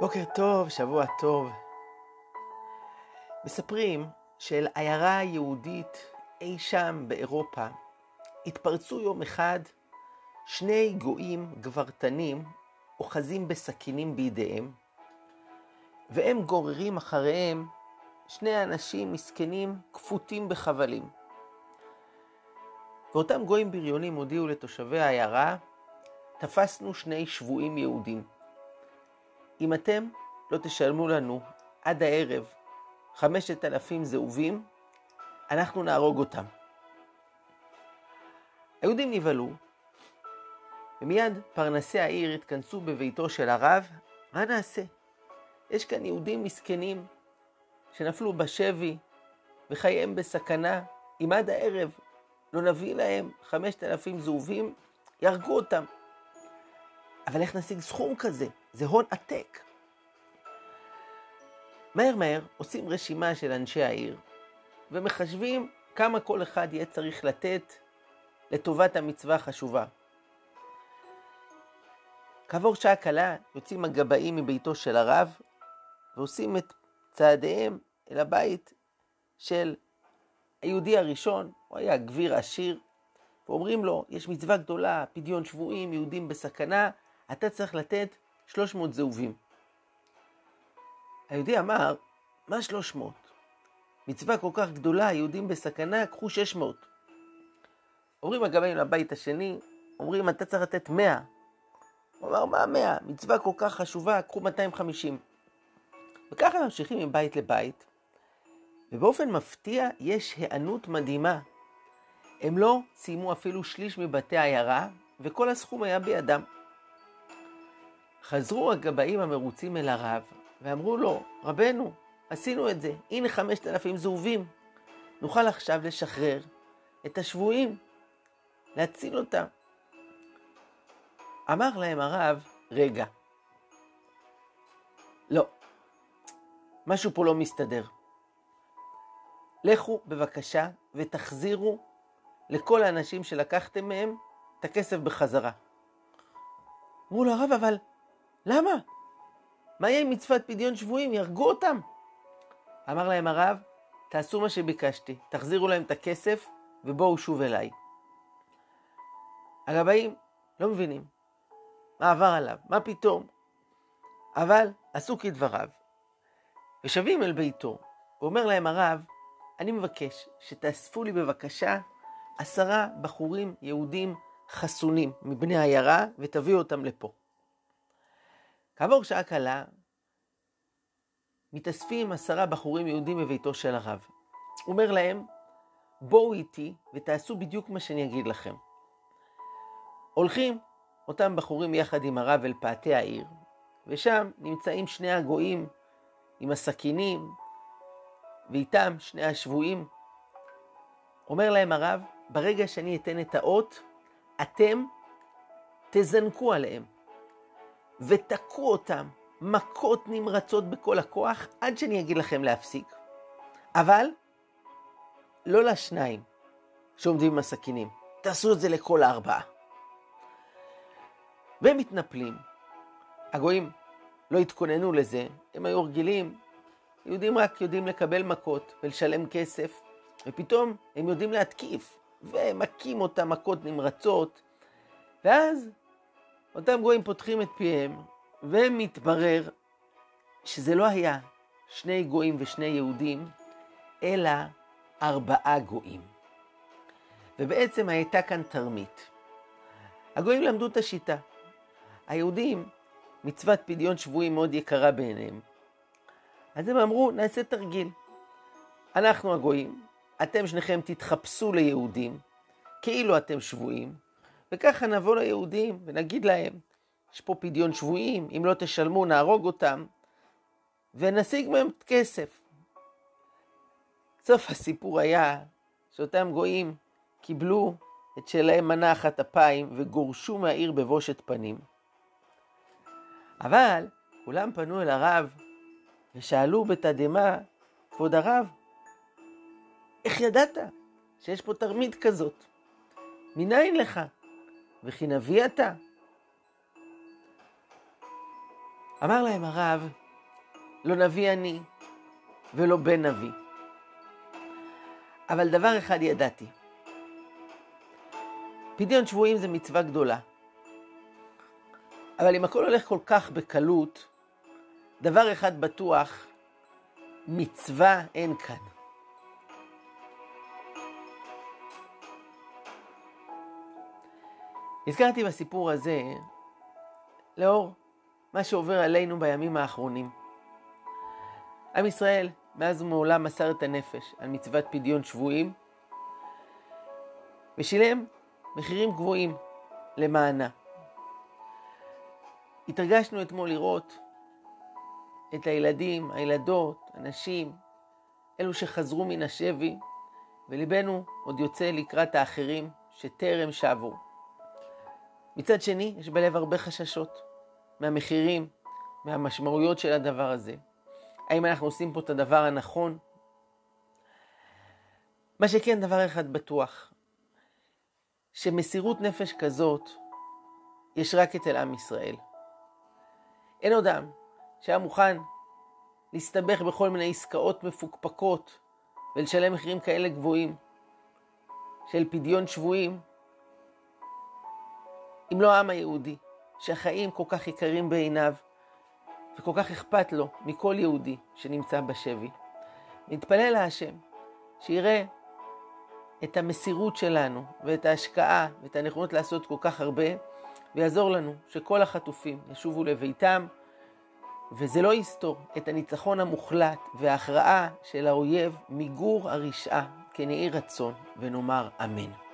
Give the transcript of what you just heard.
בוקר טוב, שבוע טוב. מספרים שאל עיירה יהודית אי שם באירופה התפרצו יום אחד שני גויים גברתנים אוחזים בסכינים בידיהם, והם גוררים אחריהם שני אנשים מסכנים כפותים בחבלים. ואותם גויים בריונים הודיעו לתושבי העיירה, תפסנו שני שבויים יהודים. אם אתם לא תשלמו לנו עד הערב חמשת אלפים זהובים, אנחנו נהרוג אותם. היהודים נבהלו, ומיד פרנסי העיר התכנסו בביתו של הרב, מה נעשה? יש כאן יהודים מסכנים שנפלו בשבי וחייהם בסכנה, אם עד הערב לא נביא להם חמשת אלפים זהובים, יהרגו אותם. אבל איך נשיג סכום כזה? זה הון עתק. מהר מהר עושים רשימה של אנשי העיר ומחשבים כמה כל אחד יהיה צריך לתת לטובת המצווה החשובה. כעבור שעה קלה יוצאים הגבאים מביתו של הרב ועושים את צעדיהם אל הבית של היהודי הראשון, הוא היה גביר עשיר, ואומרים לו, יש מצווה גדולה, פדיון שבויים, יהודים בסכנה, אתה צריך לתת 300 זהובים. היהודי אמר, מה 300? מצווה כל כך גדולה, יהודים בסכנה, קחו 600. אומרים הגבאים לבית השני, אומרים, אתה צריך לתת 100. הוא אמר, מה 100? מצווה כל כך חשובה, קחו 250. וככה ממשיכים מבית לבית, ובאופן מפתיע יש היענות מדהימה. הם לא סיימו אפילו שליש מבתי העיירה, וכל הסכום היה בידם. חזרו הגבאים המרוצים אל הרב, ואמרו לו, רבנו, עשינו את זה, הנה חמשת אלפים זהובים. נוכל עכשיו לשחרר את השבויים, להציל אותם. אמר להם הרב, רגע, לא, משהו פה לא מסתדר. לכו בבקשה ותחזירו לכל האנשים שלקחתם מהם את הכסף בחזרה. אמרו לו, הרב, אבל למה? מה יהיה עם מצוות פדיון שבויים? יהרגו אותם. אמר להם הרב, תעשו מה שביקשתי, תחזירו להם את הכסף ובואו שוב אליי. הגבאים לא מבינים מה עבר עליו, מה פתאום. אבל עשו כדבריו. ושבים אל ביתו, ואומר להם הרב, אני מבקש שתאספו לי בבקשה עשרה בחורים יהודים חסונים מבני העיירה ותביאו אותם לפה. כעבור שעה קלה, מתאספים עשרה בחורים יהודים בביתו של הרב. הוא אומר להם, בואו איתי ותעשו בדיוק מה שאני אגיד לכם. הולכים אותם בחורים יחד עם הרב אל פאתי העיר, ושם נמצאים שני הגויים עם הסכינים, ואיתם שני השבויים. אומר להם הרב, ברגע שאני אתן את האות, אתם תזנקו עליהם. ותכו אותם מכות נמרצות בכל הכוח עד שאני אגיד לכם להפסיק. אבל לא לשניים שעומדים עם הסכינים, תעשו את זה לכל הארבעה. והם מתנפלים. הגויים לא התכוננו לזה, הם היו רגילים, יהודים רק יודעים לקבל מכות ולשלם כסף, ופתאום הם יודעים להתקיף, ומכים אותם מכות נמרצות, ואז אותם גויים פותחים את פיהם, ומתברר שזה לא היה שני גויים ושני יהודים, אלא ארבעה גויים. ובעצם הייתה כאן תרמית. הגויים למדו את השיטה. היהודים, מצוות פדיון שבויים מאוד יקרה בעיניהם. אז הם אמרו, נעשה תרגיל. אנחנו הגויים, אתם שניכם תתחפשו ליהודים, כאילו אתם שבויים, וככה נבוא ליהודים ונגיד להם, יש פה פדיון שבויים, אם לא תשלמו נהרוג אותם, ונשיג מהם כסף. סוף הסיפור היה שאותם גויים קיבלו את שלהם מנה אחת אפיים וגורשו מהעיר בבושת פנים. אבל כולם פנו אל הרב ושאלו בתדהמה, כבוד הרב, איך ידעת שיש פה תרמית כזאת? מניין לך? וכי נביא אתה? אמר להם הרב, לא נביא אני ולא בן נביא. אבל דבר אחד ידעתי, פדיון שבויים זה מצווה גדולה. אבל אם הכל הולך כל כך בקלות, דבר אחד בטוח, מצווה אין כאן. הזכרתי בסיפור הזה, לאור מה שעובר עלינו בימים האחרונים. עם ישראל מאז ומעולם מסר את הנפש על מצוות פדיון שבויים, ושילם מחירים גבוהים למענה. התרגשנו אתמול לראות את הילדים, הילדות, הנשים, אלו שחזרו מן השבי, וליבנו עוד יוצא לקראת האחרים שטרם שבו. מצד שני, יש בלב הרבה חששות מהמחירים, מהמשמעויות של הדבר הזה. האם אנחנו עושים פה את הדבר הנכון? מה שכן, דבר אחד בטוח, שמסירות נפש כזאת יש רק אצל עם ישראל. אין עוד עם שהיה מוכן להסתבך בכל מיני עסקאות מפוקפקות ולשלם מחירים כאלה גבוהים של פדיון שבויים, אם לא העם היהודי, שהחיים כל כך יקרים בעיניו וכל כך אכפת לו מכל יהודי שנמצא בשבי. נתפלל להשם שיראה את המסירות שלנו ואת ההשקעה ואת הנכונות לעשות כל כך הרבה, ויעזור לנו שכל החטופים ישובו לביתם, וזה לא יסתור את הניצחון המוחלט וההכרעה של האויב מיגור הרשעה, יהי רצון, ונאמר אמן.